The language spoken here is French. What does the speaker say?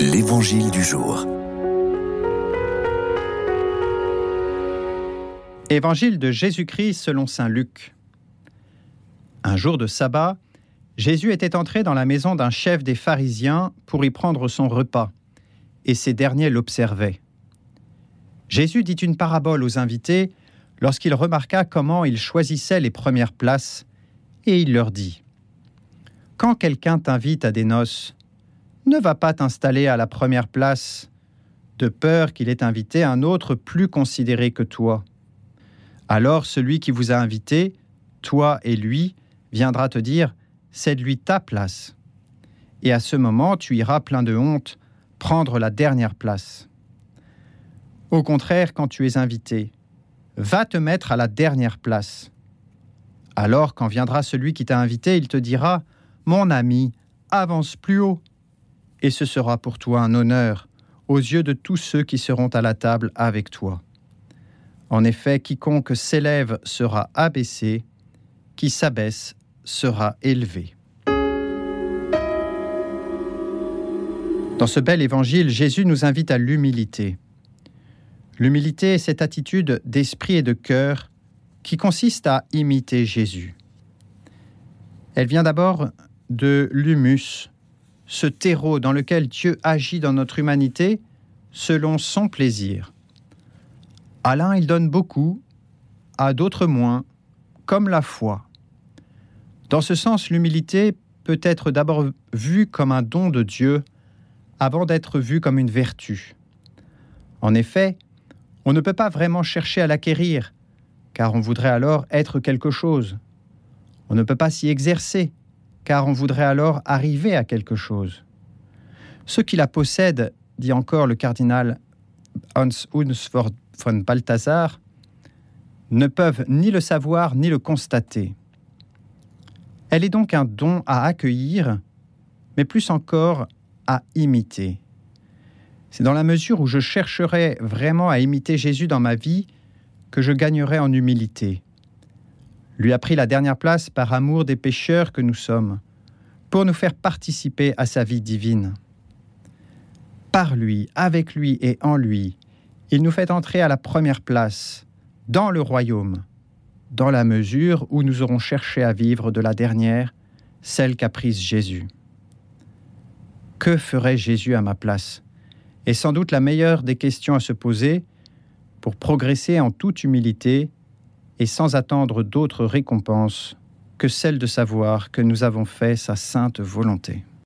L'Évangile du jour. Évangile de Jésus-Christ selon Saint Luc. Un jour de sabbat, Jésus était entré dans la maison d'un chef des pharisiens pour y prendre son repas, et ces derniers l'observaient. Jésus dit une parabole aux invités lorsqu'il remarqua comment ils choisissaient les premières places, et il leur dit Quand quelqu'un t'invite à des noces, ne va pas t'installer à la première place, de peur qu'il ait invité un autre plus considéré que toi. Alors celui qui vous a invité, toi et lui, viendra te dire, c'est lui ta place. Et à ce moment, tu iras plein de honte prendre la dernière place. Au contraire, quand tu es invité, va te mettre à la dernière place. Alors, quand viendra celui qui t'a invité, il te dira, Mon ami, avance plus haut et ce sera pour toi un honneur aux yeux de tous ceux qui seront à la table avec toi. En effet, quiconque s'élève sera abaissé, qui s'abaisse sera élevé. Dans ce bel évangile, Jésus nous invite à l'humilité. L'humilité est cette attitude d'esprit et de cœur qui consiste à imiter Jésus. Elle vient d'abord de l'humus, ce terreau dans lequel Dieu agit dans notre humanité selon son plaisir. À l'un, il donne beaucoup, à d'autres moins, comme la foi. Dans ce sens, l'humilité peut être d'abord vue comme un don de Dieu avant d'être vue comme une vertu. En effet, on ne peut pas vraiment chercher à l'acquérir, car on voudrait alors être quelque chose. On ne peut pas s'y exercer, car on voudrait alors arriver à quelque chose. Ceux qui la possèdent, dit encore le cardinal Hans Hunsford von Balthasar, ne peuvent ni le savoir ni le constater. Elle est donc un don à accueillir, mais plus encore à imiter. C'est dans la mesure où je chercherai vraiment à imiter Jésus dans ma vie que je gagnerai en humilité lui a pris la dernière place par amour des pécheurs que nous sommes, pour nous faire participer à sa vie divine. Par lui, avec lui et en lui, il nous fait entrer à la première place, dans le royaume, dans la mesure où nous aurons cherché à vivre de la dernière, celle qu'a prise Jésus. Que ferait Jésus à ma place? Est sans doute la meilleure des questions à se poser pour progresser en toute humilité et sans attendre d'autres récompenses que celle de savoir que nous avons fait sa sainte volonté.